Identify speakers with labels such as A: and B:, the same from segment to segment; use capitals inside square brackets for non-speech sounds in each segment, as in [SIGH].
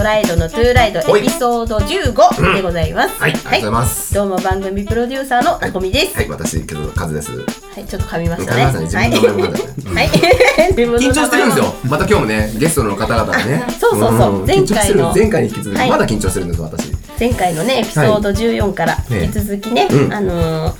A: トライドのトゥーライドエピソード15でございます。
B: はい、ありがとうございます。
A: どうも番組プロデューサーのなこみです。
B: はい、私、けど、カズです。
A: はい、ちょっと噛みましたね。
B: 噛みましたね。自分の名前
A: はい。[LAUGHS]
B: 緊張してるんですよ。また今日もね、ゲストの方々がね。
A: そうそうそう。ん。前回の。
B: 緊張してる。前回に引き続き、
A: はい。
B: まだ緊張してるんです、私。
A: 前回のねエピソード14から
B: ね
A: 引き続きね、
B: うん。
A: あのー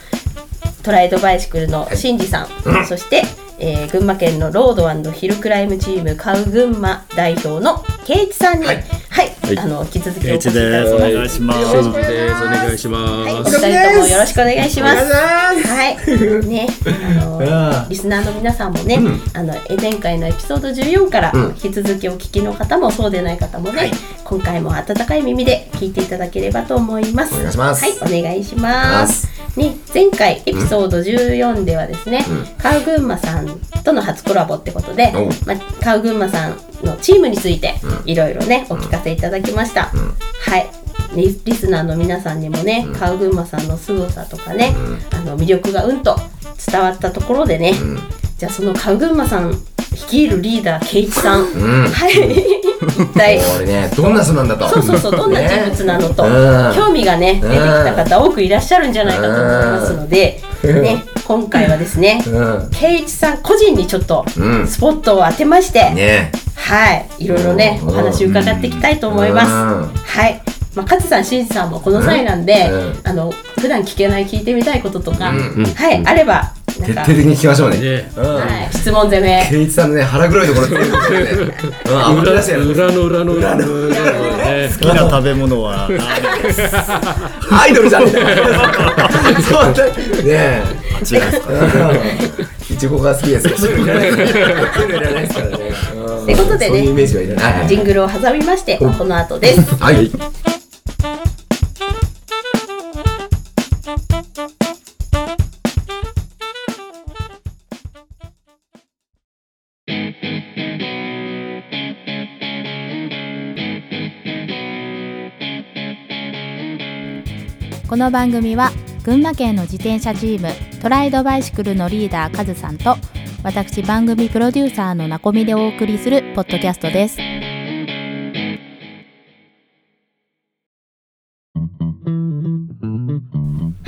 A: トライドバイシクルのシンジさん、
B: うん。
A: そして、えー群馬県のロードヒルクライムチームカウ群馬代表の圭一さんに、は
B: はいい、
A: あの引き続きお越しいただ
C: です。お
A: きます。
C: 願いします。
D: お願いし
A: はい、お
D: ます。
A: 二人ともよろしくお願いします。はい、ね、あのリスナーの皆さんもね、
B: うん
A: あのえ前回のエピソード14から
B: うん
A: 引き続きお聞きの方もそうでない方もね、
B: はい
A: 今回も温かい耳で聞いていただければと思います。
B: お願いします
A: はい、お願いします。ね、前回エピソード14ではですね、
B: うん
A: カウグンマさんとの初コラボってことでまあ、カウグンマさんのチームについて
B: うん
A: いろいろねお聞かせいただきました。
B: うん
A: はい。リリスナーの皆さんにもね、
B: うん
A: カウグンマさんの凄さとかね、
B: う
A: あの魅力がうんと伝わったところでね、
B: うん。
A: じゃあそのカウグンマさん率いるリーダーケイチさん、
B: うん。
A: はい一体
B: これね、どんな人なんだと。
A: そうそうそうどんな人物なのと、
B: うん
A: 興味がね出てきた方多くいらっしゃるんじゃないかと思いますので、
B: うん
A: ね今回はですね、
B: うん。
A: ケイチさん個人にちょっと
B: うん。
A: スポットを当てまして、
B: ね
A: はいいろいろね
B: うん
A: お話伺っていきたいと思います。
B: うん
A: はい。まあ、勝さん、しんさんもこの際なんで、
B: うん
A: あの普段聞けない聞いてみたいこととか、
B: うん
A: はい、あれば
B: 徹底的に聞きましょうね。
A: はい、質問攻め。
B: ケイチさんのね、腹黒いところっていうのね。[LAUGHS]
D: 裏の裏の裏の裏のね。
C: 好きな食べ物は。
B: アイドルじゃねえ [LAUGHS] そうだねえ。
C: 違いますか。[LAUGHS]
B: いちごが好きですよ。そういうのいらないそういうのいらないですからね。うん
A: ってことでね。
B: ジ
A: ングルを挟みまして、この後です。
B: はい。
E: この番組は群馬県の自転車チームトライドバイシクルのリーダーカズさんと私番組プロデューサーのなこみでお送りするポッドキャストです
A: は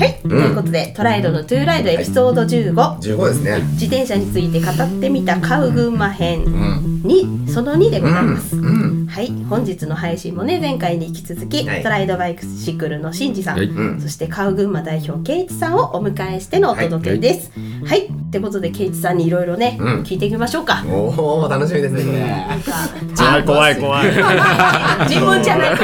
A: い、ということで、トライドのトゥーライドエピソード15、
B: 十五ですね。
A: 自転車について語ってみたカウ群馬編
B: うん。
A: に、その2でございます。
B: うん。
A: はい、本日の配信もね、前回に引き続き、
B: はい
A: トライドバイクシクルのシンジさん、
D: はい
B: うん。
A: そしてカウ群馬代表ケイチさんをお迎えしてのお届けです。はい、ってことでケイチさんにいろいろね、
B: うん
A: 聞いてみましょうか。
B: おお、楽しみですね。これ
C: 怖い怖い怖い。
A: 尋問 [LAUGHS] じゃない。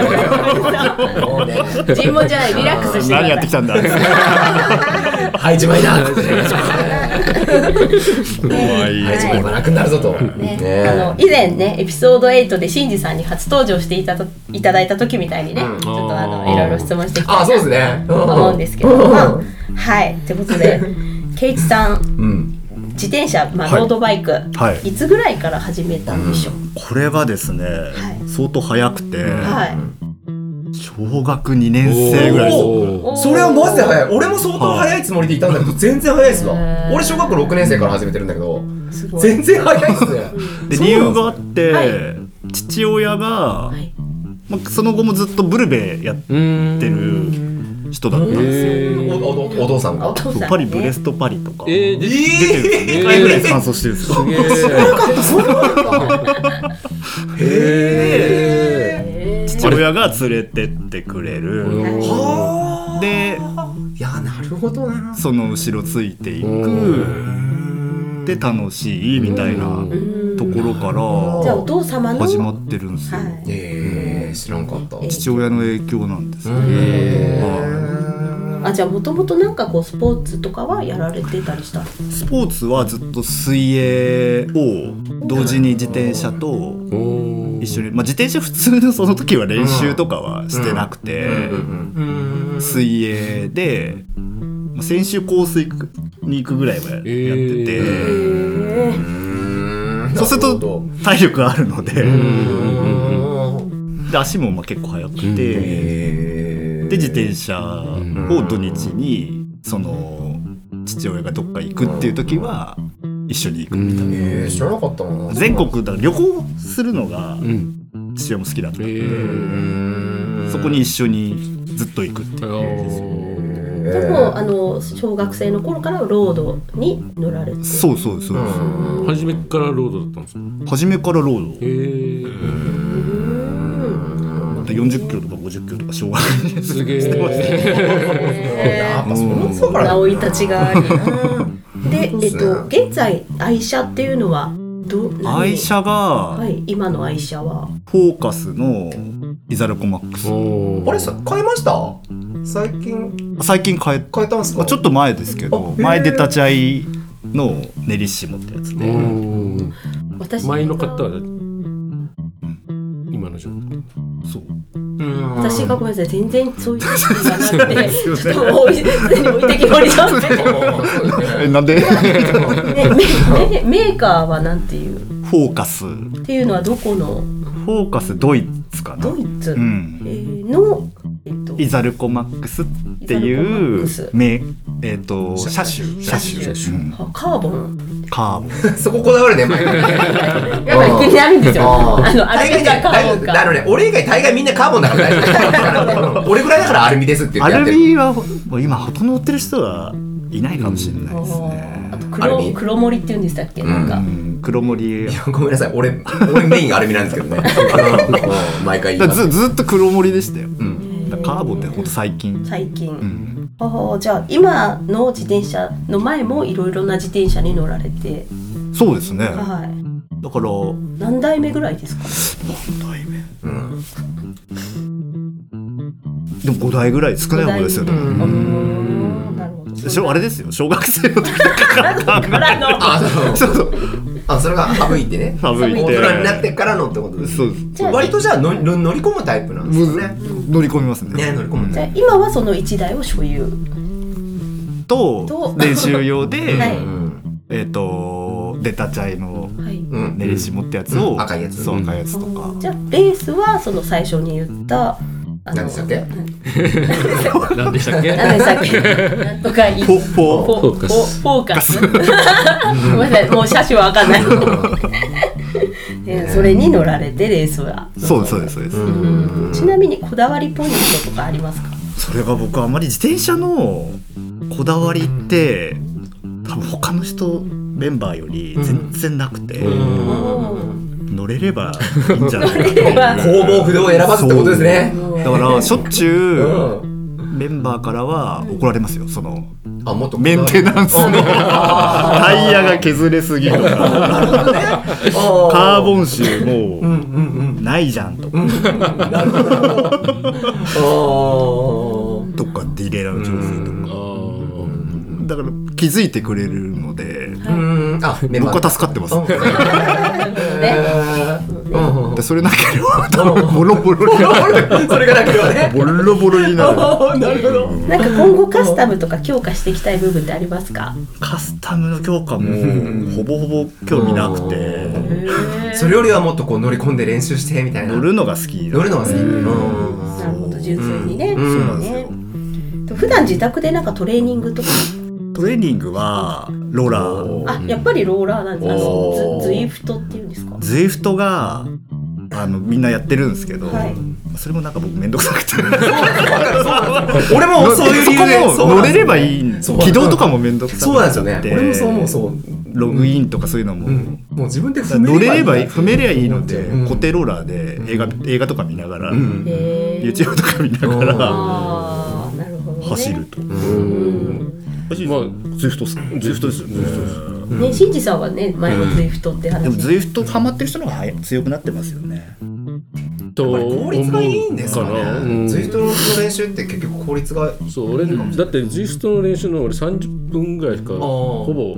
A: 尋問じゃない、リラックスしてください。
C: 何やってきたんだ。[LAUGHS]
B: はい、一枚だ。[LAUGHS] はい、
C: 怖い。
B: 一枚が楽になるぞと。
A: ね。
B: ね。
A: あの以前ねエピソード8でシンジさんに初登場していただいただいた時みたいにね、
B: うん。
A: ちょっとあのいろいろ質問していきたい
B: あ、
A: な
B: そうですね。
A: と思うんですけども、まあはい。ってことで [LAUGHS] ケイチさん
B: うん。
A: 自転車、まあ、
C: はい
A: ロードバイク、
C: はい。
A: い、つぐらいから始めたんでしょう、
C: これはですね、
A: い。
C: 相当早くて、
A: はい、
C: 小学2年生ぐらいです。
B: それはマジで早い。俺も相当早いつもりでいたんだけど、全然早いですわ。俺小学校6年生から始めてるんだけど、全然早いっすね。
C: 理由があって、
A: はい
C: 父親が、
A: はい
C: まあ、その後もずっとブルベやっ
D: うん
C: てる人だったんですよ。
D: え
B: おおお父さんが？
C: パリブレストパリとか、
D: えー、で
C: 出てるんですよ。2回ぐらい乾燥してるんですよ。
D: すげえ。
B: へ
C: 父 [LAUGHS] 親が連れてってくれる。で
B: あ。いや、なるほどな。
C: その後ろついていく
D: う
C: で楽しいみたいなところか
A: じゃあお父様の
C: ら始まってるんですよ、
A: はい
B: ええ、知らんかった。
C: 父親の影響なんですね、
B: へ
A: あじゃあもともとなんかこうスポーツとかはやられてたりした
C: スポーツはずっと水泳を同時に自転車と一緒に、まあ、自転車普通のその時は練習とかはしてなくて、水泳でまあ先週コース行くに行くぐらいはやってて、
A: へ
B: うん
C: そうすると体力があるので,、
B: うん
C: で足もまあ結構速くて、自転車を土日にその父親がどっか行くっていう時は一緒に行くみたいな、
B: えー、知らなかったな。
C: 全国だから旅行するのが
D: うん。
C: 父親も好きだったんで、
D: え
C: そこに一緒にずっと行くっていう
A: でもあの小学生の頃からロードに乗られて。
C: そうそうそうそう、
D: 初めからロードだったんですか？
C: 初めからロード。
D: へえ
C: 40キロとか50キロとか小学生
D: すげえ
B: やっぱそのそうから
A: 生い立ちがありで、えっと、現在愛車っていうのはど何
C: 愛車が
A: はい今の愛車は
C: フォーカスのイザルコマックス。
B: あれさ変えました？最近
C: 最近変え
B: 変えたんですか？
C: まあちょっと前ですけど前出たチャイのネリッシモってやつ
D: う
C: で、
D: ん。
A: 私
D: 前の方は今の状態
C: そう
A: 私がごめんなさい。全然そういう知識がなくてちょっともうすでに置い。てきぼりだって
C: えなんで
A: ねメメーカーはなんてい。う
C: フォーカス
A: ってい。うのはどこの
C: フォーカスドイツかな
A: ドイツ、
C: うん
A: えーの、えっと、
C: イザルコマックスってい。う
A: クス
C: めえっ、と車種。車
A: 車
C: 種。
A: カーボン。
C: カーボン。[LAUGHS]
B: そここだわるね [LAUGHS]
A: やっぱり気になるんですよ。あのアルミかカーボンか。
B: あのね俺以外大概みんなカーボンだから大丈夫。[LAUGHS] 俺ぐらいだからアルミですって言って
C: アルミはもう今ほとんど乗ってる人はいないかもしれないですね。
A: あと
B: アルミ。
A: 黒黒森っていうんでしたっけ？なんか、
C: うん黒森
B: いやごめんなさい。俺俺メインアルミなんですけどね。うん。毎回
C: ずずっと黒森でしたよ、
B: うん
C: カーボンってほんと最近。
A: 最近、
C: うん。
A: あーじゃあ今の自転車の前もいろいろな自転車に乗られて、
C: そうですね。
A: はい。
C: だから
A: 何代目ぐらいですか？
C: 何代目？
B: うん。
C: でも5台ぐらい少ない方ですよね、
A: うーんなるほど。
C: でしょ？あれですよ。小学生の時から。
A: の。
B: そう
C: そう [LAUGHS]
B: あそれが省いてね。[LAUGHS]
C: 省いて。
B: 大人になってからのってことです。
C: そうです。
A: じゃあ
B: 割とじゃあ乗り乗り込むタイプなんですよね。
C: 乗り込みますね。
B: ね乗り込む
A: じゃ今はその1台を所有。
C: と
A: と。
C: 練習用で、[LAUGHS]
A: はい。
B: うん
C: えっ、とデタチャイの
A: はい。
B: うん
C: ネリシモってやつを、
B: うん。赤いやつ。
C: そう赤いやつとか、
A: じゃあベースはその最初に言ったあ
B: 何でしたっけ？
D: 何？でしたっけ？
A: 何でしたっけ？なんとかい。い
C: フォフォ
A: フォ
D: ーカス。[LAUGHS]
A: ごめんなさい。もう車種は分かんない。でそれに乗られてレースは。
C: そうですそうですそうです、
A: うん。ちなみにこだわりポイントとかありますか？
C: それが僕あんまり自転車のこだわりって多分他の人メンバーより全然なくて、乗れればいいんじゃないか
A: 乗 [LAUGHS] れれば
C: な
B: 工房不動を選ばずってことですね。
C: だからしょっちゅ
B: う
C: うメンバーからは怒られますよ。その
B: あもっと
C: メンテナンスの [LAUGHS] タイヤが削れすぎるとか [LAUGHS] カーボンシューもうないじゃんとか。とかディレイラーの調整とか。だから気づいてくれるので。
B: うん。あメンバー
C: 僕は助かってます。
A: ね。
B: うん。
C: でそれなければ多分ボロボロになる。
B: それがなければね。
C: ボロボロになる。
B: なるほど。
A: なんか今後カスタムとか強化していきたい部分ってありますか？
C: カスタムの強化もほぼほぼ興味なくて。
B: それよりはもっとこう乗り込んで練習してみたいな。
C: 乗るのが好き
B: 乗るのが好き。うん。
A: なるほど純粋にね、
B: うん。
A: そうだね。普段自宅でなんかトレーニングとか
C: トレーニングはローラー。
A: あやっぱりローラーなんですあのズズイフトっていうんですか？
C: ズイフトがあのみんなやってるんですけど、
A: はい。
C: それもなんか僕めんどくさくて。[LAUGHS]
B: 俺もそういう理由で
C: そこも乗れればいい起動とかもめんどくさくて。
B: そうなんですよね。俺もそう思うそう。
C: ログインとかそういうのも、
B: うん。もう自分で
C: 乗れればいい踏めればいいので、
B: うん。
C: 固定ローラーで映画映画とか見ながら、
B: うん。
C: YouTube とか見ながら
A: あーなるほど、ね、
C: 走ると。
A: うん
D: まあ
C: ズイフトっす。ズイフトですよ。ね。
A: ねシンジさんはね前もズイフトって話、
C: でもズイフトハマってる人の方が強くなってますよね。
D: と
B: 効率がいいんですかね。
D: ん
B: ズイフトの練習って結局効率が
D: そう俺だってズイフトの練習の俺30分ぐらいしか
B: ー
D: ほぼ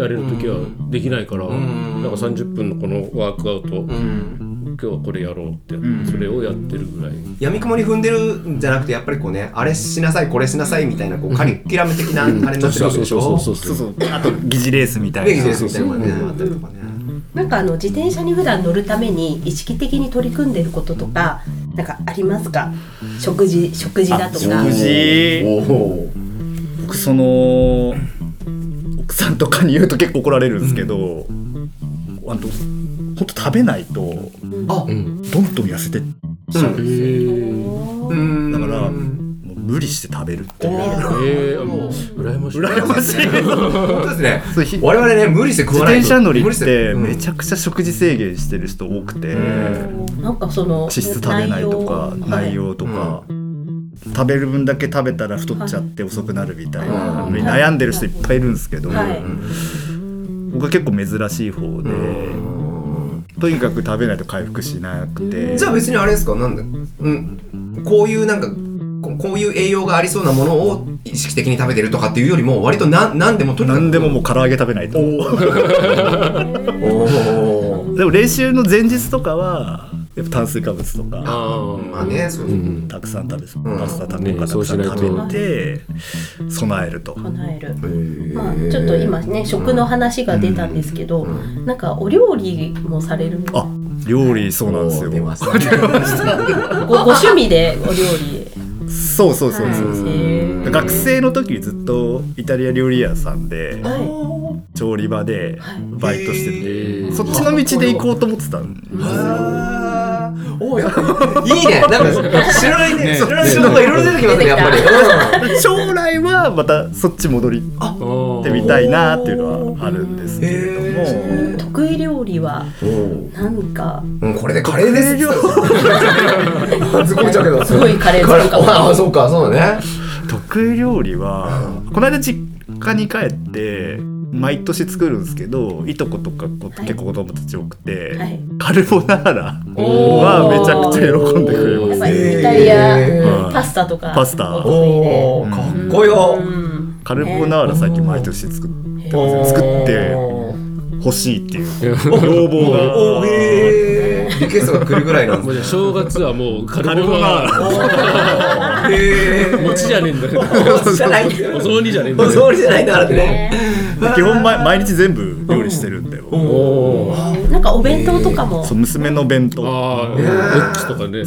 D: やれる時はできないから、
B: ん。
D: なんか30分のこのワークアウト、
B: うん
D: 今日はこれやろうって
C: う。ん。
D: それをやってるぐらい。
B: 闇雲に踏んでるんじゃなくてやっぱりこうねあれしなさいこれしなさいみたいなこうカリキュラム的なあれになってるわけでしょ？
D: そうそう
C: そうそう。あと疑似レースみたいな。
B: レギュレースみたいなのがねあったりとかね。
A: なんかあの自転車に普段乗るために意識的に取り組んでることとかなんかありますか？食事食事だとか。
C: 食事。僕その奥さんとかに言うと結構怒られるんですけど、あのほんと食べないと
B: あ
D: うん。
C: どんどん痩せて。っちゃうんですよ、
B: うん
C: だから無理して食べるっていう。
D: えー、もう羨ましい。
C: 羨ましい。
B: 本当ですね。
C: そうひ
B: 我々ね無理して食
C: 自
B: わないと。
C: 転車乗りっ
B: てうん。
C: めちゃくちゃ食事制限してる人多くて、
A: なんかその
C: 脂質食べないとか内容。とか、食べる分だけ食べたら太っちゃって遅くなるみたいな悩んでる人いっぱいいるんですけど、僕は結構珍しい方で、とにかく食べないと回復しなくて。
B: じゃあ別にあれですか？なんで、うん、こういうなんかここういう栄養がありそうなものを意識的に食べてるとかっていうよりも割とな何でもとにかく
C: 何でももう唐揚げ食べないと。[LAUGHS] でも練習の前日とかはやっぱ炭水化物とか。
D: あ
B: まあねそう、
D: うん。
C: たくさん食べて
B: ん。
C: パスタと
D: ね
C: かたくさん食べて備えると。
A: まあ、ちょっと今ね食の話が出たんですけど、なんかお料理もされる
C: あ料理そうなんですよ。
B: 出ました
A: ごご趣味でお料理。
C: そうそうそうそう。そう。学生の時ずっとイタリア料理屋さんで
A: は
C: 調理場で
A: はい。
C: バイトしてて、そっちの道で行こうと思ってたんですよ。
B: おーやっぱいいね。なんか知らないね。知らない人がいろいろ出てきますねやっぱり。
C: 将来はまたそっち戻り
D: あ。
C: ってみたいなっていうのはあるんですけれども。
A: い得意料理は
B: うん。
A: 何か
B: うんこれでカレーです。すごいだけど。
A: すごいカレー作る
B: ああそうかそうだね。
C: 得意料理はこの間実家に帰って毎年作るんですけどいとことか結構子供たち多くて、
A: はい。
C: カルボナーラはめちゃくちゃ喜んでくれます。
A: イタリア、
C: うん
A: パスタとか
C: パスタ。
A: お
B: かっこよ
A: うん。
C: カルボナーラ最近毎年作ってます。作って欲しいっていう。要望が。[LAUGHS]
B: おーリクエストが来るぐらいなんです
D: 正月はもうカルボナーラ。餅じゃねえんだよ
B: ーじゃない
D: お雑煮じゃねえんだ
B: お
D: よ
B: 雑煮じゃないんだからってね。
C: ラ基本毎毎日全部料理してるんで。
D: おお
A: なんかお弁当とかも。
C: そう娘の弁当。
D: ああ X とかね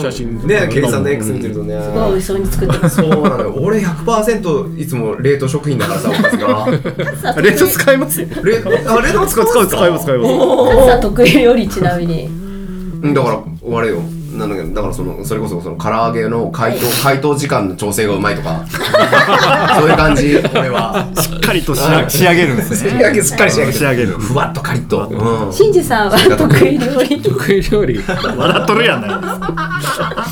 D: 写真
B: ねケイさん。の X 見てるとね。
A: すごい美味しそうに作ってます。
B: そうなのよ。俺100%いつも冷凍食品だからさおかずが。
C: 冷凍使いますよ。
B: 冷あ冷凍
C: 使う使う使います使います
A: カツさん得意料理ちなみに。
B: うんだからあれよなんだけどだからそのそれこそその唐揚げの解凍解凍時間の調整がうまいとか。[LAUGHS] そういう感じ。俺は。
C: しっかりと仕上仕上げるんですね。
B: 仕上げしっかり仕上げて
C: 仕上げる。
B: ふわっとカリッと。うん。
A: しんじさんは得意料理。
D: 得意料理。
C: 笑っとるやない。ですか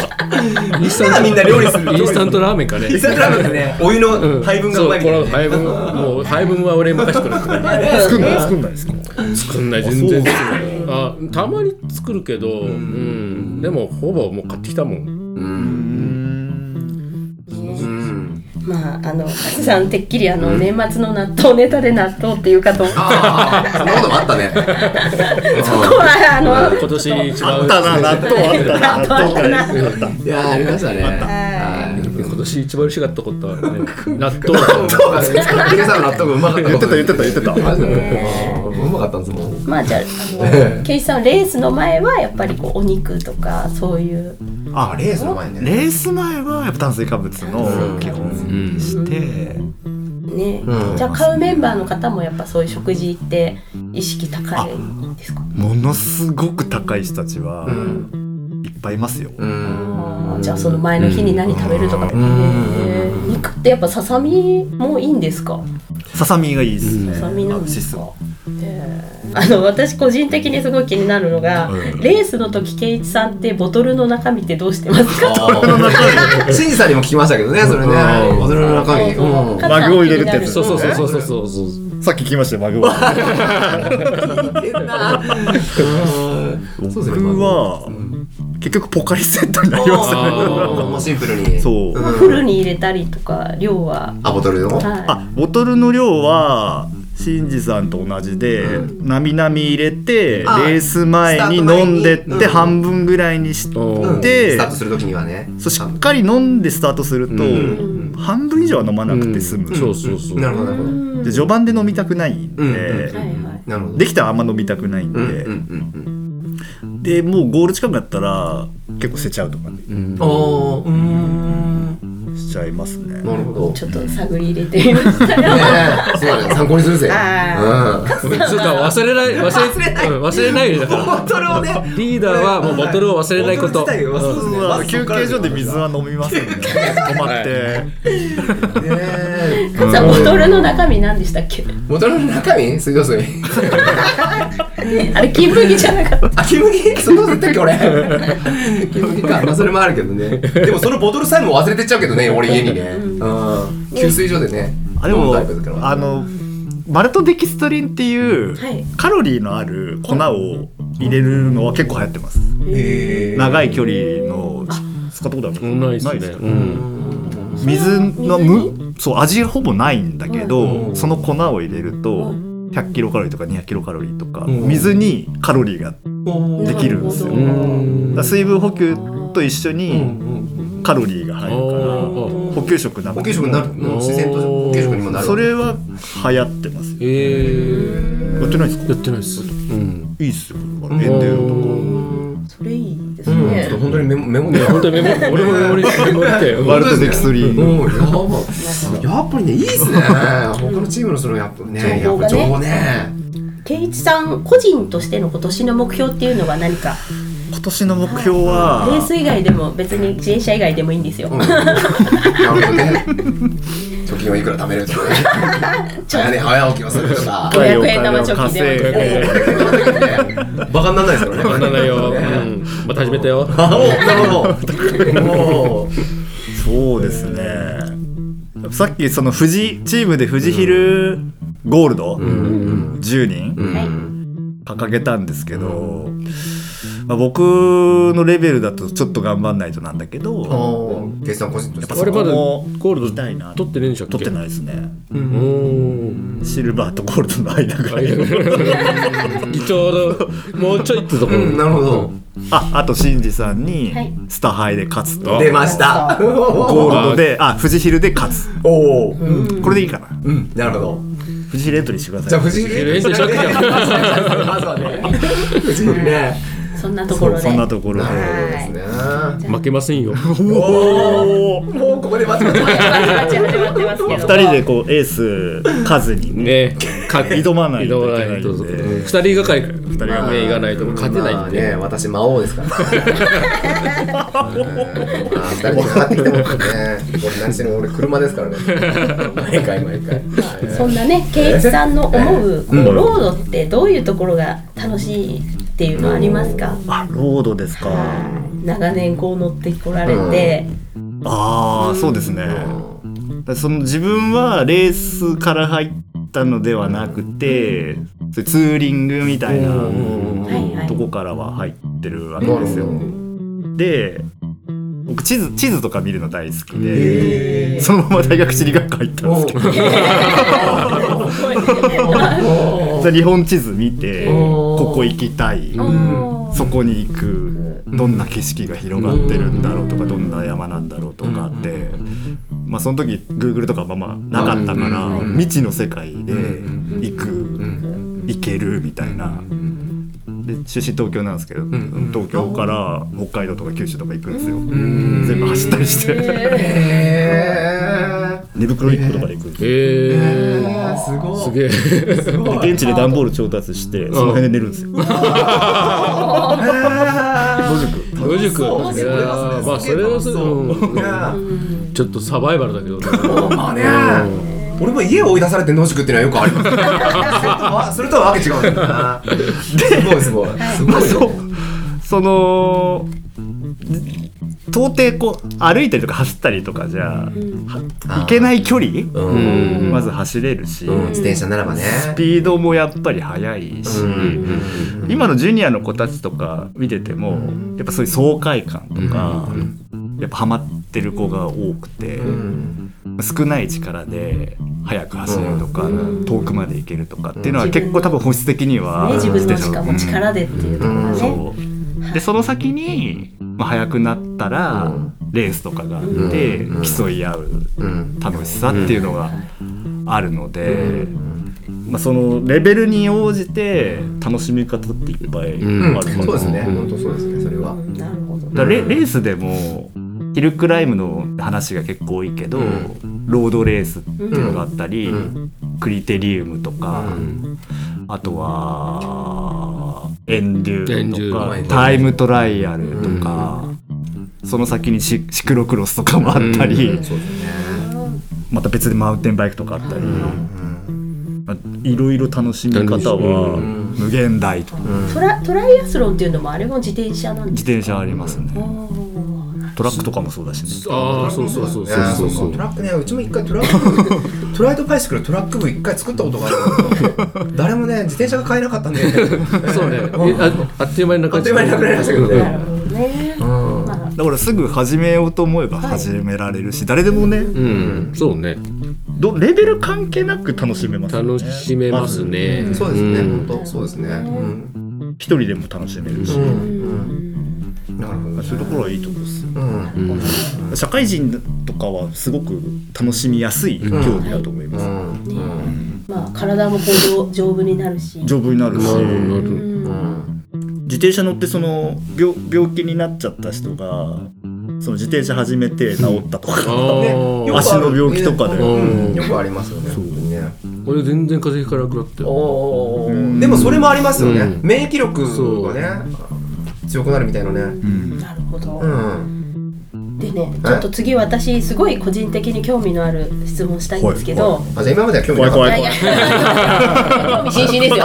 D: インスタント
B: みんな料理する
D: インスタントラーメンかね。
B: インスタントラーメンってね。お湯の配分がうまいみたいなね。
D: そうこの配分もう配分は俺に任せてくれ。って
C: 作んない作んない。ですか
D: 作んない全然作んないあたまに作るけどうん。でもほぼもう買ってきたもん。
B: うん
A: まああのカツさんてっきりあの年末の納豆ネタで納豆っていうかと。思って
B: ああそんなこともあったね。[LAUGHS]
A: そこはあの
D: 今年一番
C: あったな納豆あったな。納豆会あった
B: いやーありましたね。
A: は
D: 今年一番嬉しかったことはね納豆
B: そうだねケイさんの納豆がうまかった
C: 言ってた言ってた言ってた
B: マジでうまかった。んですもん
A: まあじゃああのケイジさんレースの前はやっぱりこうお肉とかそういう
B: あレースの前ね。
C: レース前はやっぱ炭水化物の基本にして、
A: ね、
B: うん。
A: じゃあ買うメンバーの方もやっぱそういう食事って意識高いんですか？
C: ものすごく高い人たちは
B: うん
C: いっぱいいますよ、
A: じゃあその前の日に何食べるとか、肉ってやっぱささみもいいんですか？
C: ささみがいいですね、
A: ささみなんですか？[LAUGHS] あの私個人的にすごい気になるのが、
C: うん
A: レースの時圭一さんってボトルの中身ってどうしてますか？
B: シンジさんにも聞きましたけどねそれね。
C: うん。
B: ボトルの中身。
C: マグを入れるってやつ。
D: そうそうそうそうそうそうそう。
C: さっき聞きましたよマグは [LAUGHS]
B: そうですね。
C: 僕は結局ポカリセットになりましたね。
D: あー。
B: もうシンプルに。
C: そう。
B: うん
A: フルに入れたりとか量は、
B: あボトルの？
A: は
C: あボトルの量はシンジさんと同じで、なみなみ入れてレ
B: あ
C: ース前に飲んでって半分ぐらいにして、
D: うん。
B: スタートするときにはね。
C: そうしっかり飲んでスタートすると、
B: うん。
C: 半分以上は飲まなくて済む、
D: そうそうそう。
B: なるほどなるほど。
A: い、
C: で序盤で飲みたくないんで、できたらあんま飲みたくないんで、
B: うんうんうん
C: でもうゴール近くなったら結構捨てちゃうとかね。
B: うん。あーうーん。
C: しちゃいますね。
B: なるほど。
A: ちょっと探り入れてみましたよ。
B: ねえ。そうだね。参考にするぜ。
A: あ
B: うん。
D: ちょっと忘れない忘れうん忘れないよ
B: ボトルをね。
D: リーダーはもうボトルを忘れないこと。
C: 休憩所で水は飲みますんで [LAUGHS] 止まって、
B: ねえ
A: カズさん。ボトルの中身何でしたっけ？
B: ボトルの中身？水道水
A: あれ金麦じゃなかった。
B: あ、キムギそんなこと言ったっけ俺？キムギか。まあそれもあるけどね。でもそのボトルさえも忘れてっちゃうけどね、俺家にね。うん。給水所でね。
C: あでも
B: 飲むタイプだから。
C: あのマルトデキストリンっていう
A: はい。
C: カロリーのある粉を入れるのは結構流行ってます。
B: へ
C: 長い距離の使ったことある。
D: うん。ないっすね。
C: よ
D: うん
C: 水のむそう味がほぼないんだけどその粉を入れると100キロカロリーとか200キロカロリーとか
B: ん。
C: 水にカロリーができるんですよ。だ水分補給と一緒にカロリーが入るから
D: うん
C: 補給食な
B: 補給食になる。うん自然と補給食にもなる。
C: それは流行ってますよ。
D: えー。
C: やってないですか？
D: やってないっす。うん。
C: いいっすよ。と
A: それいいです
B: うん。
A: ね
B: ちょっ。と本当にメモメモ
D: いや本当にメモ俺もメモリメモって
C: かマルトデキストリン
B: うん、やば。やっぱりね、いいっすね。他のチームのそのやっぱね、や
A: 情報がね
B: 情報ね。
A: ケイイチさん個人としての今年の目標っていうのは何か？
C: 今年の目標
A: レー
C: は
A: ス以外でも別に自転車以外でもいいんですよ。
B: うんなるほどね。[LAUGHS] 貯金をいくら貯める [LAUGHS] とかね。早寝早起きをするとか。
A: 500円玉貯金で。
B: バカにならないですからね。
D: バカならないよ。うん。また始めたよ。[LAUGHS]
B: なるほど。
C: そうですね。さっきその富士チームで富士ヒルゴールド？10人？
A: はい。
C: 掲げたんですけど、まあ、僕のレベルだとちょっと頑張んないとなんだけど
B: 計算個人として
C: やっぱ
D: 俺まだ
C: そこも
D: ゴールド
C: 行きたいな
D: 取ってねえんでしたっけ？
C: 取ってないですね。
D: おー
C: シルバーとゴールドの間ぐらい。
D: ちょうどもうちょいってところ。
B: うんなるほど。
C: ああとシンジさんに
A: はい。
C: スタハイで勝つと、
B: 出ました。
C: ゴールドであ富士ヒルで勝つ。
B: おお。
C: これでいいかな。
B: うん、なるほど。
C: 富士ヒルエントリーしてください。
B: じゃあ藤井
D: エントリーしなくよ。
B: まずはね。藤井ね。
A: そんなところで。
C: そんなところで
B: なるほどですね。
D: 負けませんよ
B: おお。もうここで待って
A: まってますけど。
C: 二人でこうエース数にね挑まないといけないんで
D: 二人がかり二人がねいかないと勝てないん
B: まあね、
D: で
B: 私魔王ですから。あー二人でかかってきてもね。俺何しても俺車ですからね。毎回毎回。
A: そんなね、ケイイチさんの思う、このロードってどういうところが楽しい？っていうのありますか、
C: あロードですか。
A: はい。長年こう乗ってこられて、
C: ああそうですね。だその自分はレースから入ったのではなくてツーリングみたいなとこからは入ってるわけですよ。で僕地図地図とか見るの大好きでそのまま大学地理学科入ったんですけど。[LAUGHS] 日本地図見てここ行きたい。そこに行く。どんな景色が広がってるんだろうとかどんな山なんだろうとかって。まあその時 Google とかまあまあなかったから未知の世界で行く。行けるみたいな。で出身東京なんですけど、東京から北海道とか九州とか行くんですよ、全部走ったりして。
B: へ [LAUGHS]
C: 寝袋1個とかで行くんですよ。
D: え
B: ー。すごい。
D: ーすげえ。
C: で現地で段ボール調達してその辺で寝るんですよ。[LAUGHS] 野宿。
D: 野宿。まあそれはそれう。ちょっとサバイバルだけどね。
B: まあね。俺も家を追い出されて野宿っていうのはよくあります。[LAUGHS] それとはわけ違うんだよな。すごいすごい。すごい
C: そ。その到底こう歩いたりとか走ったりとかじゃは行けない距離？
B: うん。
C: まず走れるし、
B: うん自転車ならばね。
C: スピードもやっぱり速いし、今のジュニアの子たちとか見ててもやっぱそういう爽快感とか、やっぱハマってる子が多くて、少ない力で速く走れるとか、遠くまで行けるとかっていうのは結構多分本質的には、
A: ね、自分のしかも
C: う。ん
A: 力でっていうところ
C: そう。でその先に、まあ、速くなったら、レースとかがあって、競い合う
B: うん。
C: 楽しさっていうのがあるので、まあ、そのレベルに応じて楽しみ方っていっぱいある
B: うん
C: の。
B: そうですね。本当そうですね。それは。
A: なるほど。
C: だレレースでもヒルクライムの話が結構多いけど、ロードレースっていうのがあったり、クリテリウムとか、あとはエンデュ
D: エンデュ
C: ーと
B: ー
C: かタイムトライアルとか、その先にシシクロクロスとかもあったり、
B: ね。
C: また別でマウンテンバイクとかあったり、まあいろいろ楽しみ方は無限大と、
A: トラトライアスロンっていうのもあれも自転車なんです
C: 自転車ありますねトラックとかもそうだしね。
D: ああそうそうそうそう。そうそう
B: トラックねうちも一回トラックトライドバイシクルトラック部一回作ったことがあるんだけど誰もね自転車が買えなかったんで
D: そうね。えああっという間になくなっちゃ
B: あっという間になくなりましたけどね。
A: なるほどね。まあ
C: だからすぐ始めようと思えば始められるし、誰でもね。
D: うん。そうね。
C: どレベル関係なく楽しめますよね。
D: 楽しめますね。
B: そうですね
D: ん。
B: 本当。そうですね。うん。
C: 一人でも楽しめるし、
B: なるほどね
C: そういうところはいいところです社会人とかはすごく楽しみやすい競技だと思います、
B: うん。
A: まあ体もこう丈夫になるし。
C: 丈夫になるし。
D: なるなる。
B: うん。
C: 自転車乗ってその病病気になっちゃった人がその自転車始めて治ったとか、
D: あー。
B: よくある
C: 足の病気とかで、
D: うん。
B: よくありますよね。
C: そう。
B: ね。
D: 俺全然風邪ひかなくなったよ。
B: でもそれもありますよね。
D: うん。
B: 免疫力がね強くなるみたいなね。
C: うん。
A: なるほど。
B: うん
A: でね、ちょっと次私すごい個人的に興味のある質問したいんですけど。
B: 今までは興味なかった。
C: 怖い
A: いやいや興味津々ですよ。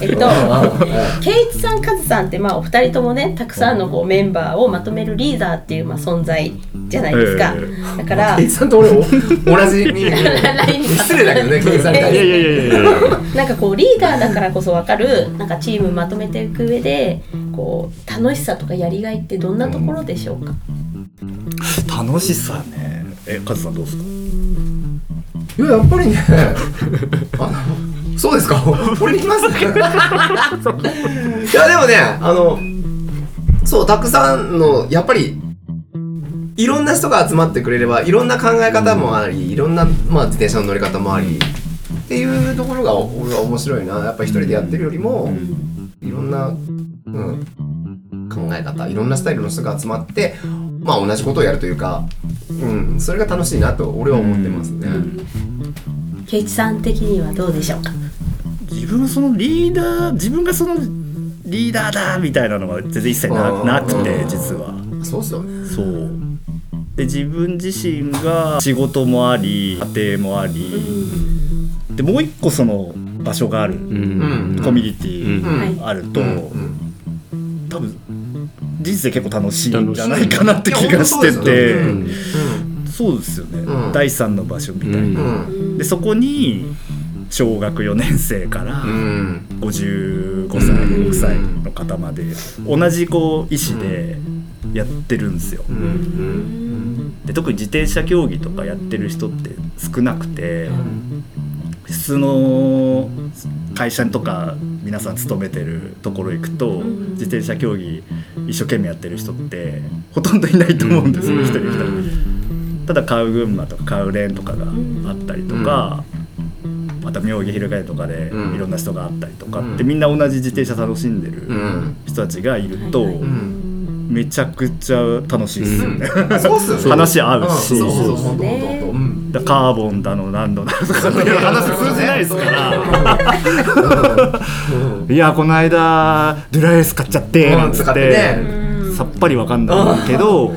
A: えっと、ケイチさん、カズさんって、まあ、お二人ともね、たくさんのこうメンバーをまとめるリーダーっていう、まあ、存在じゃないですか。
C: え
A: だから
B: ケイ、さんと俺お同じに失礼だけどねケイさん
C: いやいやいやいやいや
A: なんかこうリーダーだからこそ分かるなんかチームまとめていく上でこう楽しさとかやりがいってどんなところでしょうか、
C: 楽しさね。えカズさんどうですか？
B: いややっぱりねあのそうですか？俺に言います [LAUGHS] いやでもねあのそうたくさんのやっぱりいろんな人が集まってくれればいろんな考え方もありいろんな、まあ、自転車の乗り方もありっていうところが俺は面白いな。やっぱり一人でやってるよりもいろんな、うん、考え方いろんなスタイルの人が集まってまあ同じことをやるというか、うん、それが楽しいなと俺は思ってますね。
A: ケイチさん的にはどうでしょうか？
C: 自分はそのリーダー自分がそのリーダーだみたいなのが全然一切な
B: うん
C: なくて実は。
B: そうっすよね。
C: そう。で自分自身が仕事もあり家庭もあり。でもう一個その場所がある。
D: うん。
C: コミュニティ
B: うん。
C: があると
B: うん。
C: 多分人生結構楽しいんじゃないかなって気がしてて。そうですよね。
B: うん。
C: 第三の場所みたいな。
B: うん。うん
C: でそこに小学4年生から
B: うん。
C: 55歳6歳の方まで同じこう意思でやってるんですよ。
B: うん。
C: で特に自転車競技とかやってる人って少なくて普通の会社とか皆さん勤めてるところ行くと自転車競技一生懸命やってる人ってほとんどいないと思うんですよ一人二人。ただ買う群馬とか買うレーンとかがあったりとか、また妙義翻とかで
B: うん。
C: いろんな人があったりとかっ
B: うん。
C: てみんな同じ自転車楽しんでる
B: うん。
C: 人たちがいるとめちゃくちゃ楽しいですよね。
B: そうっすよね。[LAUGHS]
C: 話合うし。
B: うん。そうそうそう。本当本当本当。うん
C: だカーボンだの何度だのとかっていう話通じないですから。いやこの間ドゥラエース買っちゃってなんつっ
B: 使って
C: さっぱりわかんないけど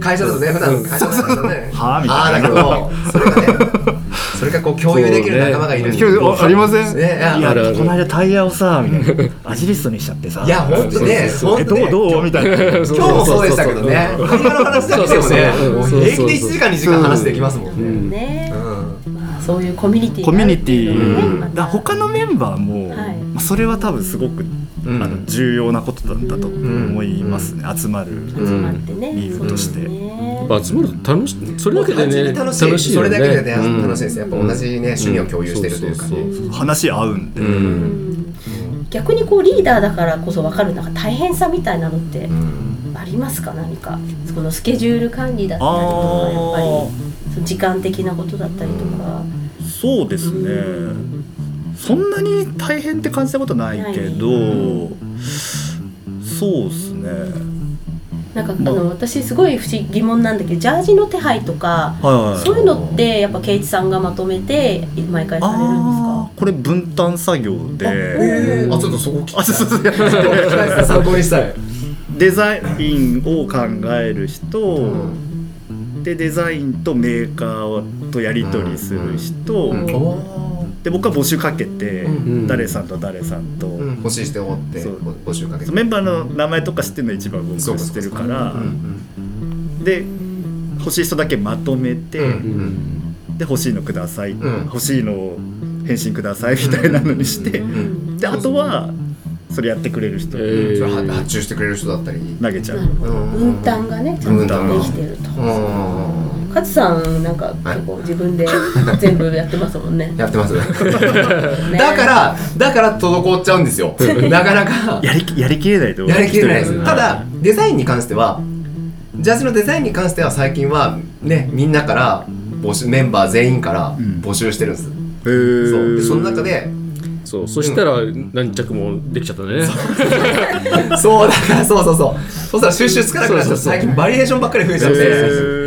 B: 会社だとね普段会社だとね。
C: はあみたいな [LAUGHS]
B: それがこう共有できる仲間がいるんで。
C: あありません、
B: ねいや
C: この間タイヤをさみたいな。アジリストにしちゃってさ。
B: いや本当ね。[LAUGHS] 本
C: え
B: 当ね
C: どうどう？みたいな。[LAUGHS]
B: 今日もそうでしたけどね。会話の話だけでもね平気で1時間2時間話できますもんね。
A: ね、
B: うん。
A: まあ、そういうコミュニティ
C: コミュニティ、だ他のメンバーも、
A: はい。
C: まあそれは多分すごく、
B: うん。
C: あの重要なことだと思いますね、集まる、
A: 集まってね、
C: 理由として。
D: 集まると楽しい。それだけでね
B: 楽しい。それだけでね
D: うん。
B: 楽しいです。やっぱ同じね趣味を共有してるというかね。
C: 話合うんで、
D: うん。
A: 逆にこうリーダーだからこそ分かる。なんか大変さみたいなのってありますか？何か？そのスケジュール管理だったりとかやっぱり時間的なことだったりとか、
C: そうですね、そんなに大変って感じたことないけど、そうですね。
A: なんかあ。の私すごい不思議疑問なんだけどジャージの手配とか
C: はいはいはい。
A: そういうのってやっぱ圭一さんがまとめて毎回されるんです
C: あ
A: か
C: ーこれ分担作業で。
B: えー。あちょっとそこ聞きたい。
C: あそうそうそう。[LAUGHS]
B: 参考にしたい。
C: デザインを考える人、でデザインとメーカーとやり取りする人、
B: うん。お
C: で僕は募集かけて、
B: うん。
C: 誰さんと誰さんと、
B: ーうん。欲しい人をって募集かけて。
C: メンバーの名前とか知ってるの一番僕知ってるから。
B: うん
C: で欲しい人だけまとめて、で欲しいのください、
B: うん。
C: 欲しいのを返信くださいみたいなのにして、
B: ん。
C: であとはそれやってくれる人。
D: え
C: に
B: それ発注してくれる人だったり。
C: 投げちゃう、
A: 分担がねちゃんとできてると。
B: うん。
A: 勝さんなんか結構自分で全部やってますもんね。[LAUGHS]
B: やってます。[LAUGHS]
A: ね。
B: だからだから滞っちゃうんですよ。[LAUGHS] なかなか。
C: やりやりきれないと
B: やりきれないです。ただデザインに関してはジャージのデザインに関しては最近はねみんなから募集メンバー全員から
C: ん。
B: 募集してるんです、
C: へー。
B: そう。でその中で
D: そう。そしたら何着もできちゃったね。[LAUGHS]
B: そうだ。からそうそうそう。そしたら収集つかなくなっちゃって最近バリエーションばっかり増えちゃって。
C: へー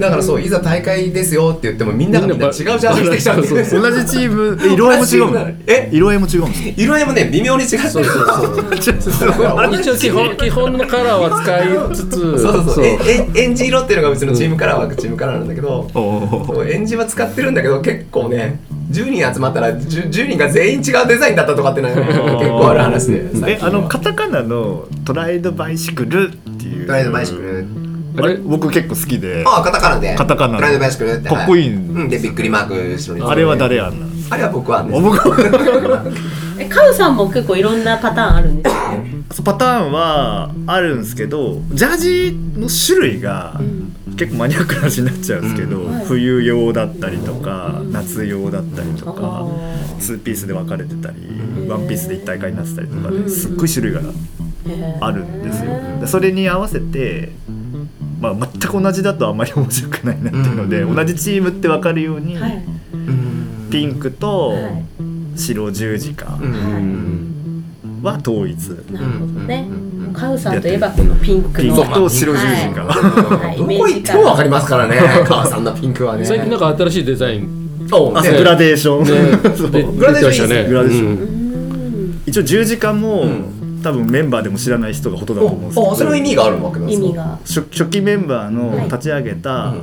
B: だからそういざ大会ですよって言ってもみんながみんな違うジャージ着てきちゃうんですよ
C: 同じチームえ [LAUGHS] 色合いも違うの
B: え？
C: 色合いも違うん。ですか
B: 色合いもね微妙に違ってる
D: そうそうそう。[LAUGHS] 一応基本基本のカラーは使いつつ
B: そうそうそう。ええエンジ色っていうのがうちのチームカラーはチームカラーなんだけど、エンジは使ってるんだけど結構ね10人集まったら 10, 10人が全員違うデザインだったとかっての結構ある話で。
C: えあのカタカナのトライドバイシクルっていう。
B: トライドバイシクル
C: あれ？僕結構好きで。
B: ああカタカナで。
C: カタカナ
B: トライドバイシクルって。
C: かっこいい
B: うんでびっくりマーク後ろに。
C: あれは誰やんな
B: あれは僕はね
C: あ僕 [LAUGHS]
A: えカウさんも結構いろんなパターンあるんですよ
C: そうパターンはあるんですけどジャージの種類が結構マニアックな話になっちゃうんですけど、
A: はい。
C: 冬用だったりとか夏用だったりと
A: あ
C: か
A: ー。
C: ツーピースで分かれてたり
A: ん
C: ワンピースで一体化になってたりとか
A: うん。
C: ですっごい種類があるんですよ。でそれに合わせて、まあ、全く同じだとあんまり面白くないなっていうので、
B: うん。
C: 同じチームって分かるように、
A: はい。
B: うん。
C: ピンクと
A: はい
C: 白十字架
B: うん。
C: は統一、
A: なるほどね。
B: うん。
A: カウさんといえばこのピンク
C: ピン
A: の
C: クと白十字架、
A: はい。
B: どこ行ってもわかりますからね。母さんのピンクはね。
D: 最近なんか新しいデザイン。
B: そうね。
C: あグラデーション、[LAUGHS]
B: グラデーション
C: グラデーション。一応十字架も、
B: うん
C: 多分メンバーでも知らない人がほとんどだと思うんですけど
B: それの意味があるわけなんですか？
A: 意味が。
C: 初初期メンバーの立ち上げた、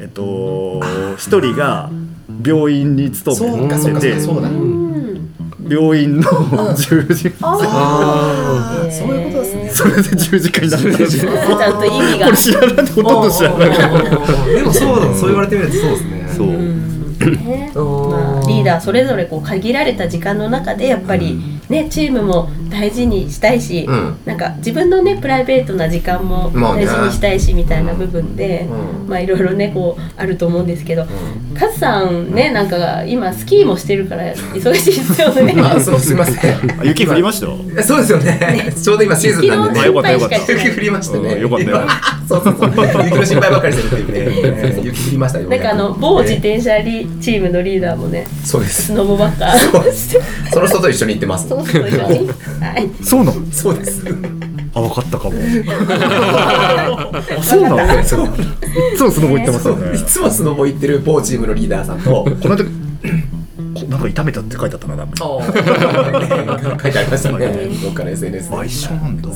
C: えっと一人が病院に勤め
B: そうかそうか
C: てて
B: そうかそうだ。
A: うん
C: 病院の [LAUGHS] 十字架。
B: そういうことですね。
C: それで十字架になったんですよ
A: ちゃんと意味が。
C: これ知らないほとんど知らない。
B: でもそうだそう言われてみるとそうですね。
C: そう。
A: ね。
B: うん
A: まあ、リーダーそれぞれこう限られた時間の中でやっぱり、ね、チームも大事にしたいし、
B: うん。
A: なんか自分のねプライベートな時間も大事にしたいしみたいな部分で、
B: うん。
A: まあいろいろねこうあると思うんですけど、カズさんねなんか今スキーもしてるから忙しいですよね。[LAUGHS]
B: あそう [LAUGHS] すいません。
C: あ雪降りました
B: えそうですよね。ちょうど今シーズンなんでね。
C: あよかったよかった。
B: 雪降りましてね。
C: うんよかったよ
B: そうそうそう。[LAUGHS] 雪の心配ばっかりしてるっていうね。雪降りましたよ
A: なんかあの某自転車リチームのリーダーもね
B: そうです。
A: スノボばっか
B: その人と一緒に行ってます。
A: そうそう一緒に？はい。
C: そうなの？
B: そうです。
C: あ分かったかも。[LAUGHS] あそうなの？
B: そう
C: いつもスノボ行ってますよね。
B: いつもスノボ行ってる某チームのリーダーさんと。
C: この間こなんか痛めたって書いてあったななんか。
B: 書いてありましたね。どっかの SNS で。
C: あ一緒なんだ。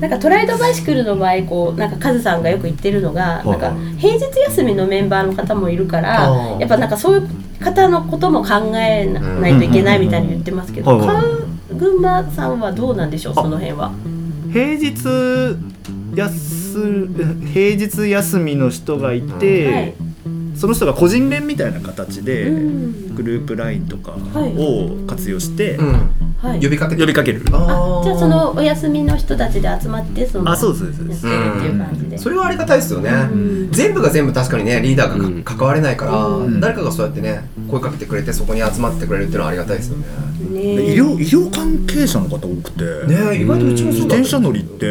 A: なんかトライドバイシクルの場合こうなんかカズさんがよく言ってるのが
C: い
A: なんか平日休みのメンバーの方もいるからやっぱなんかそういう方のことも考えないといけないみたいに言ってますけど
C: うんうんうん
A: カウ群馬さんはどうなんでしょうその辺は？
C: 平日休平日休みの人がいて、
A: はい
C: その人が個人連みたいな形で
A: うん。
C: グループ LINE とか
A: はい。
C: を活用して
B: 呼びかけて
C: 呼びかける。
A: あじゃあそのお休みの人たちで集まってその
C: あそうですそうです。
A: やっていう感じで。
B: それはありがたいですよね、
A: ん。
B: 全部が全部確かにねリーダーが関われないから、
A: うん。
B: 誰かがそうやってね声かけてくれてそこに集まってくれるっていうのはありがたいですよね。
C: 医療医療関係者の方多くて、
B: ね意外とうちも
C: 自
B: そうだ
C: 転車乗りって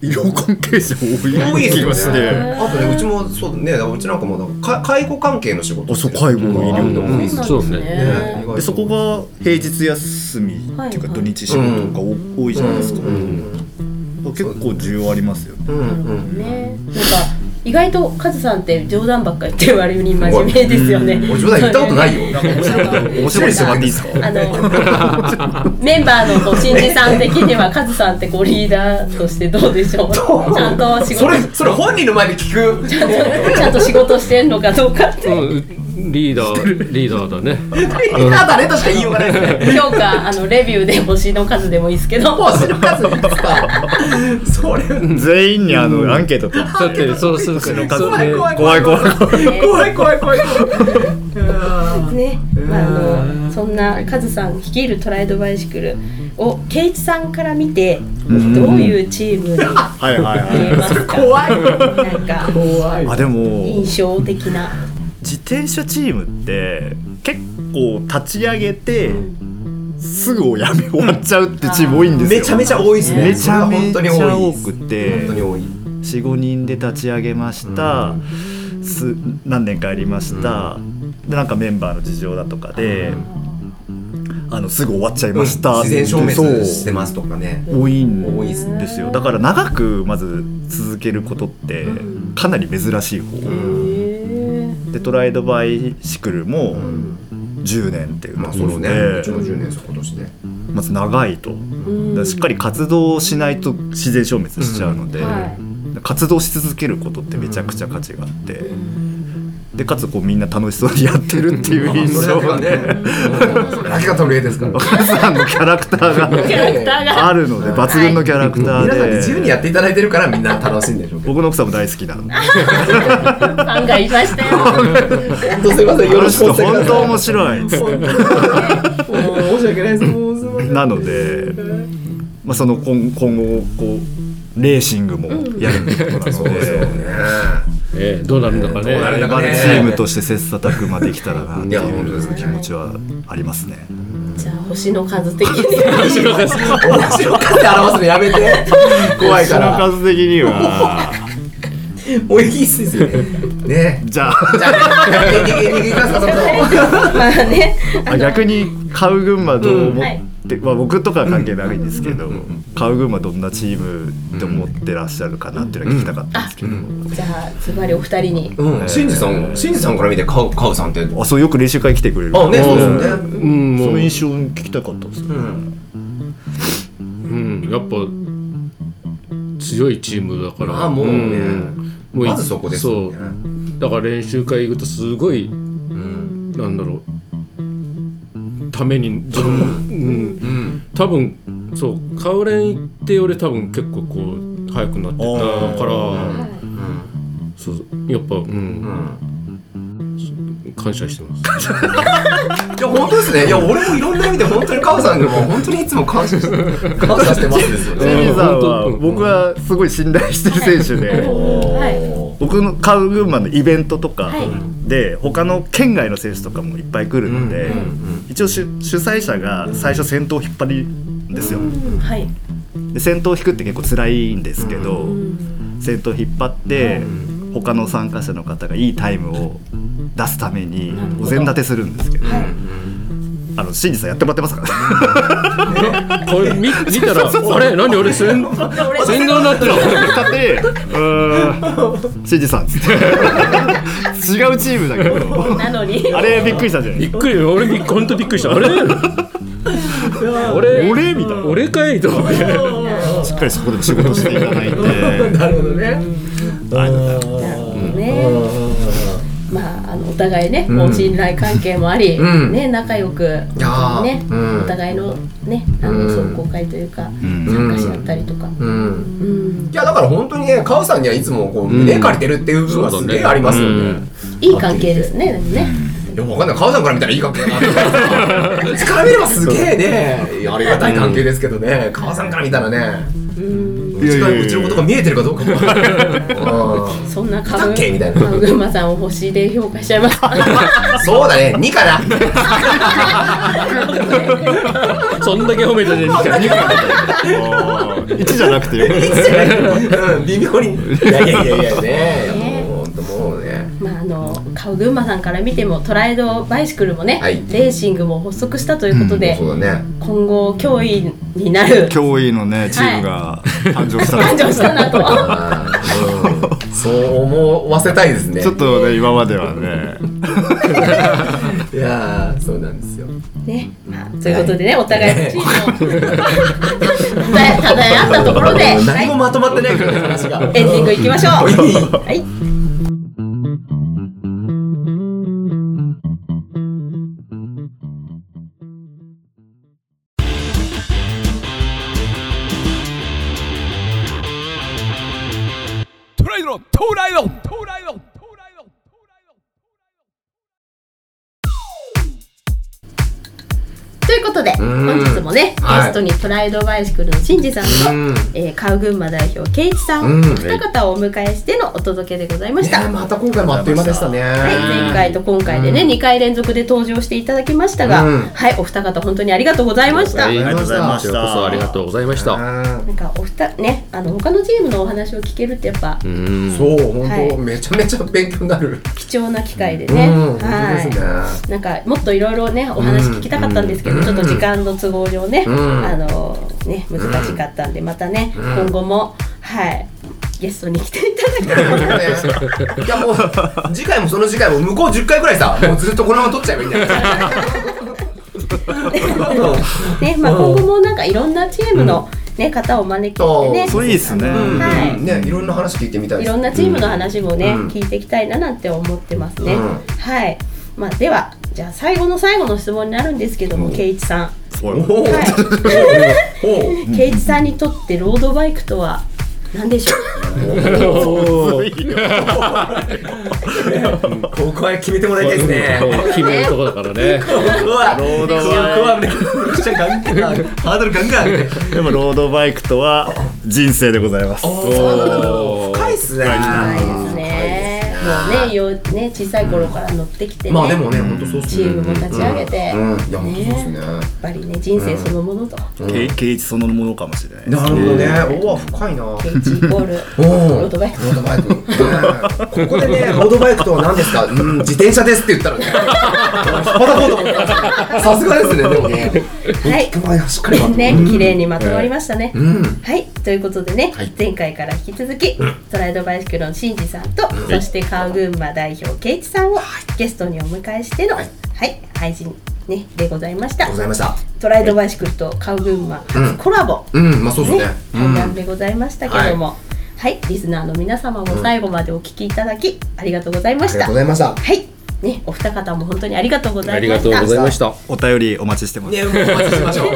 C: 医療関係者多い
B: 多いですよ
C: 気がして、
B: ねあとねうちもそうね。うちなんかもなんかか介護関係の仕事
C: あそう介護医療
B: とか多いですよ
D: そうですね。
C: でそこが平日休みっていうか
A: はい
C: 土日仕事が多多いじゃないですか、
B: うん。
C: 結構需要ありますよね。
B: うんうん
A: ね。なんか意外とカズさんって冗談ばっかり言ってる割に真面目ですよね。
B: 俺冗談言ったことないよ。
C: 面白いこと面白いいいですか
A: あのメンバーのこう新次さん的にはカズさんってこうリーダーとしてどうでしょう？ちゃんと仕事。
B: それそれ本人の前で聞く？
A: ちゃんとちゃんと仕事してんのかどうかって。
D: うんリーダーリーダーだね。[LAUGHS]
B: ただねとしか言いようがないですね。
A: 評価あのレビューで星の数でもいいですけど。[LAUGHS]
B: 星の数いくつか？[LAUGHS] それ
C: 全員にあのアンケート取って
D: だってそうするから
B: 怖い
C: 怖い怖い。怖い
B: 怖い怖い怖い。
A: ね、まあ、あのそんなカズさん率いるトライドバイシクルを圭一さんから見てどういうチームに見
C: はいはい
A: え
C: は
A: ますか。
B: 怖い。
A: なんか
B: 怖い。
C: いあでも
A: 印象的な。
C: 自転車チームって結構立ち上げてすぐおやめ終わっちゃうってチーム多いんですよ。
B: めちゃめちゃ多いですね。
C: めちゃめちゃ多くて
B: に多い。
C: 45人で立ち上げました、す何年かやりました、でなんかメンバーの事情だとかで、あのすぐ終わっちゃいました
B: 自然消滅
C: そう
B: してますとかね。
C: 多いん
B: です
C: よ。だから長くまず続けることってかなり珍しい方、でトライドバイシクルも10年っていうと
B: まあそうです
C: ころで、
B: ね。うちの10年そ今年で。
C: まず長いと、しっかり活動しないと自然消滅しちゃうので、
A: はい。
C: 活動し続けることってめちゃくちゃ価値があって、でかつこうみんな楽しそうにやってるっていう印象
B: がねうんそれだけが取り柄ですから
C: お母さんのキャラクター
A: キャラク
C: が
A: ターが
C: あるので抜群のキャラクタ
B: 皆さんで自由にやっていただいてるからみんな楽しいんでしょう
C: 僕の奥さんも大好きなの
A: ファンがいましたよ。
B: 本当すいませんよろしく
C: 本当面白い
B: 申し訳ないです
C: なので、まあ、その今今後こうレーシングもやるってことなので、
B: そうですよね
D: えーどうなるんだかね。
B: どうなるんだかね。
C: チームとして切磋琢磨できたらなっていう
B: ね。
C: 気持ちはありますね。
A: じゃあ星の数的に。
B: 面白かって表すのやめて。[LAUGHS] 怖いか
C: その
B: ら
C: 数的には。
B: もういいっすよね。
C: じゃあ。
B: じゃあ
C: 逆に買う群馬どう思
A: うんはい
C: って、まあ、僕とかは関係ないんですけど、買う群馬どんなチームって思ってらっしゃるかなっていうのは聞きたかったんですけど、
A: じゃあズバリお二人に。
B: うん。新次さん新次さんから見てカウカウさんって。
C: あそうよく練習会来てくれる。
B: あねそうですよね。
D: うん。も
C: そうの印象聞きたかったです、
D: うん。やっぱ強いチームだから。
B: あもうね。
D: ん。も
B: まずそこです
D: そう。だから練習会行くとすごい
B: うん。
D: なんだろうために自分、うん、
B: うん。
D: 多分そうカウレン行って俺多分結構こう速くなってたからそうやっぱうん、感謝してます。[LAUGHS]
B: いや本当ですね。いや俺もいろんな意味で本当にカウさんにも本当にいつも感謝して [LAUGHS] 感謝してますですよ
C: ジ
B: ね。
C: ェニーさん。は
D: うん。
C: 僕はすごい信頼してる選手で。
A: はい。
C: 僕の買う群馬のイベントとか
A: はい
C: で他の県外の選手とかもいっぱい来るので、
B: うんうん
C: 一応主主催者が最初先頭を引っ張るんですよ。
A: うんはい。
C: で先頭を引くって結構辛いんですけど、先頭引っ張って他の参加者の方がいいタイムを出すためにお膳立てするんですけど、あの新次さんやってもらってますから。ね。
D: これ見見たらあれ何俺先先導になってる。
C: 立てうーん新次さんっつって。違うチームだけど。
A: なのに。
C: あれびっくりしたじゃない？
D: びっくり俺びっ本当びっくりした。あれ？俺？
C: 俺みたいな。
D: 俺かいと思って。
C: しっかりそこでも仕事していただいて。
B: なるほどね。
A: なるほどね。互いね、こう信頼関係もあり、
B: うん。
A: ね、仲良く、ね、
B: うん。
A: お互いのね、あの
B: うん。
A: 壮行会というか、
C: ん。
A: 参加し合ったりとか。
B: うん。
A: うん。
B: いやだから本当にねカウさんにはいつもこう胸借りてるっていう部分はすげえありますよね。
A: いい関係ですね、でもね。
B: いやわかんない。カウさんから見たらいい関係だなってうちから見ればすげえねありがたい関係ですけどね。カウさんから見たらね
A: う
B: ちが
C: いやいやいや。
B: うちのことが見えてるかどうかも。うん
A: そんな
B: だ
A: 株
B: っけみたいな
A: 株群馬さんを星で評価しちゃいます。
B: そうだね。2かな。
D: そんだけ褒めたじゃん
C: 1じゃなくてよ。
B: 微妙に。いやいやいやいやね
A: 群馬さんから見てもトライドバイシクルもね、
B: はい
A: レーシングも発足したということで、
B: うだね
A: 今後脅威になる
C: 脅威のねチームが誕生したと
A: 誕生したなと
B: うんそう思わせたいですね
C: ちょっとね今まではね
B: いやそうなんですよ
A: ね、まあ、ということでね、お互いのチームをただただあったところで、
B: 何もまとまってないけどね話が
A: エンディングいきましょう。はい。本日もね、
B: はい。
A: ゲストにトライドバイシクルのしんじさんと、
B: うん。
A: えー、カウ群馬代表、ケイチさん、
B: うん。
A: お二方をお迎えしてのお届けでございました。
B: ねまた今回もあっという間でしたね。
A: はい、前回と今回でね、2回連続で登場していただきましたが、
B: うん。
A: はい、お二方本当にありがとうございました。
D: はい
C: ありがとうございまし
D: こちらこそありが
C: た
D: とうございました。
A: なんかお二ね、あの他のチームのお話を聞けるってやっぱ
D: うん。
B: そう本当、
A: はい
B: めちゃめちゃ勉強になる。
A: 貴重な機会でね、はい
B: ですね、
A: なんかもっといろいろねお話聞きたかったんですけど、
B: うん。
A: ちょっと時間の都合上ね、
B: うん。
A: あのね難しかったんでまたね、
B: うん。
A: 今後もはいゲストに来ていただきたいな
B: ね [LAUGHS] いやもう次回もその次回も向こう10回ぐらいさもうずっとこのまま撮っちゃえばいいんだよ。[LAUGHS]
A: ね、まあ今後もなんかいろんなチームのね方を招きしてね、
C: それいいっすね。
B: うん。
A: はい。
B: ねいろんな話聞いてみたいです。
A: いろんなチームの話もね、
B: うん。
A: 聞いていきたいななんて思ってますね。
B: うん。
A: はい。まあではじゃあ最後の最後の質問になるんですけども、
B: うん。
A: ケイチさん、はい。
B: お
A: ケイチさんにとってロードバイクとは何でしょう？
B: ここは決めてもらいたいですね。
D: 決めるとこだからね。
B: うわ
C: ロードバイク
B: ハードルガンガン。
C: でもロードバイクとは人生でございます。
B: 深いっすね。
A: ないですね。もうね、よね小さい頃から乗ってきてね。
B: まあでもね本当そうっすね。
A: チームも立ち上げて、
B: うん。うんいや本当そうですね。
A: やっぱりね人生そのものと、
C: ケイケイチそのものかもしれない
B: なるほどね。おお深いな。
A: ケイチイコール。
B: お
A: ロードバイク。
B: ロードバイク、ねここでねロードバイクとは何ですか？うん自転車ですって言ったらね。引っ張こうと思ったさすがですねでもね。
A: はい。ね
B: うん
A: 綺麗にまとまりましたね、
B: うん。
A: はい。ということでね、
B: はい。
A: 前回から引き続き、トライドバイシクルのシンジさんと、そしてカウ群馬代表ケイチさんをゲストにお迎えしての、は
B: はいい
A: 配信、ね、でございました。
B: ございました。
A: トライドバイシクルとカウ群馬初コラボ、
B: うんまあそうです
A: ね。
B: ね
A: 対談でございましたけども、はい、リスナーの皆様も最後までお聞きいただき、ありがとうございま
B: ありが
A: した
B: とうございました。
A: はいねお二方も本当にありがとうございました。
D: ありがとうございました。
C: お便りお待ちしてます。
B: ねお待ちしましょう。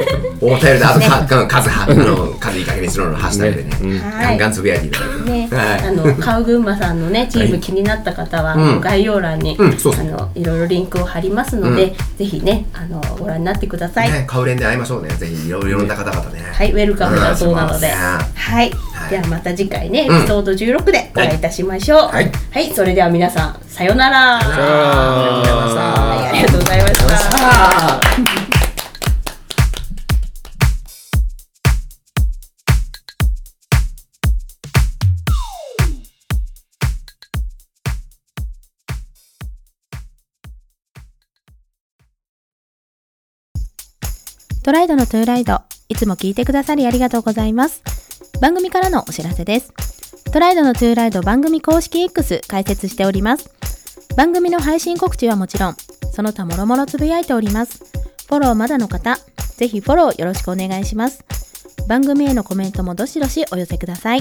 B: [LAUGHS] お便りであとか数はあの数いい加減にしろのハッシュタグでね。ガンガンつぶやいていただいて。
A: ね、
B: はい。
A: あのカウ群馬さんのねチーム気になった方は、概要欄に、あのいろいろリンクを貼りますので、ぜひねあのご覧になってください。
B: ねカウレンで会いましょうね。ぜひいろいろな方々ね。
A: はい、ウェルカムだそうなので、
B: はい
A: ではまた次回ね、エ
B: うん
A: ピソード16でお会いいたしましょう。
B: はい
A: はい、それでは皆さんさようなら。
B: さようなら
A: はい、ありがとうございました。
B: あ
E: トライドのトゥーライド、いつも聞いてくださりありがとうございます。番組からのお知らせです。トライドのトゥーライド番組公式 X 開設しております。番組の配信告知はもちろん、その他もろもろつぶやいております。フォローまだの方、ぜひフォローよろしくお願いします。番組へのコメントもどしどしお寄せください。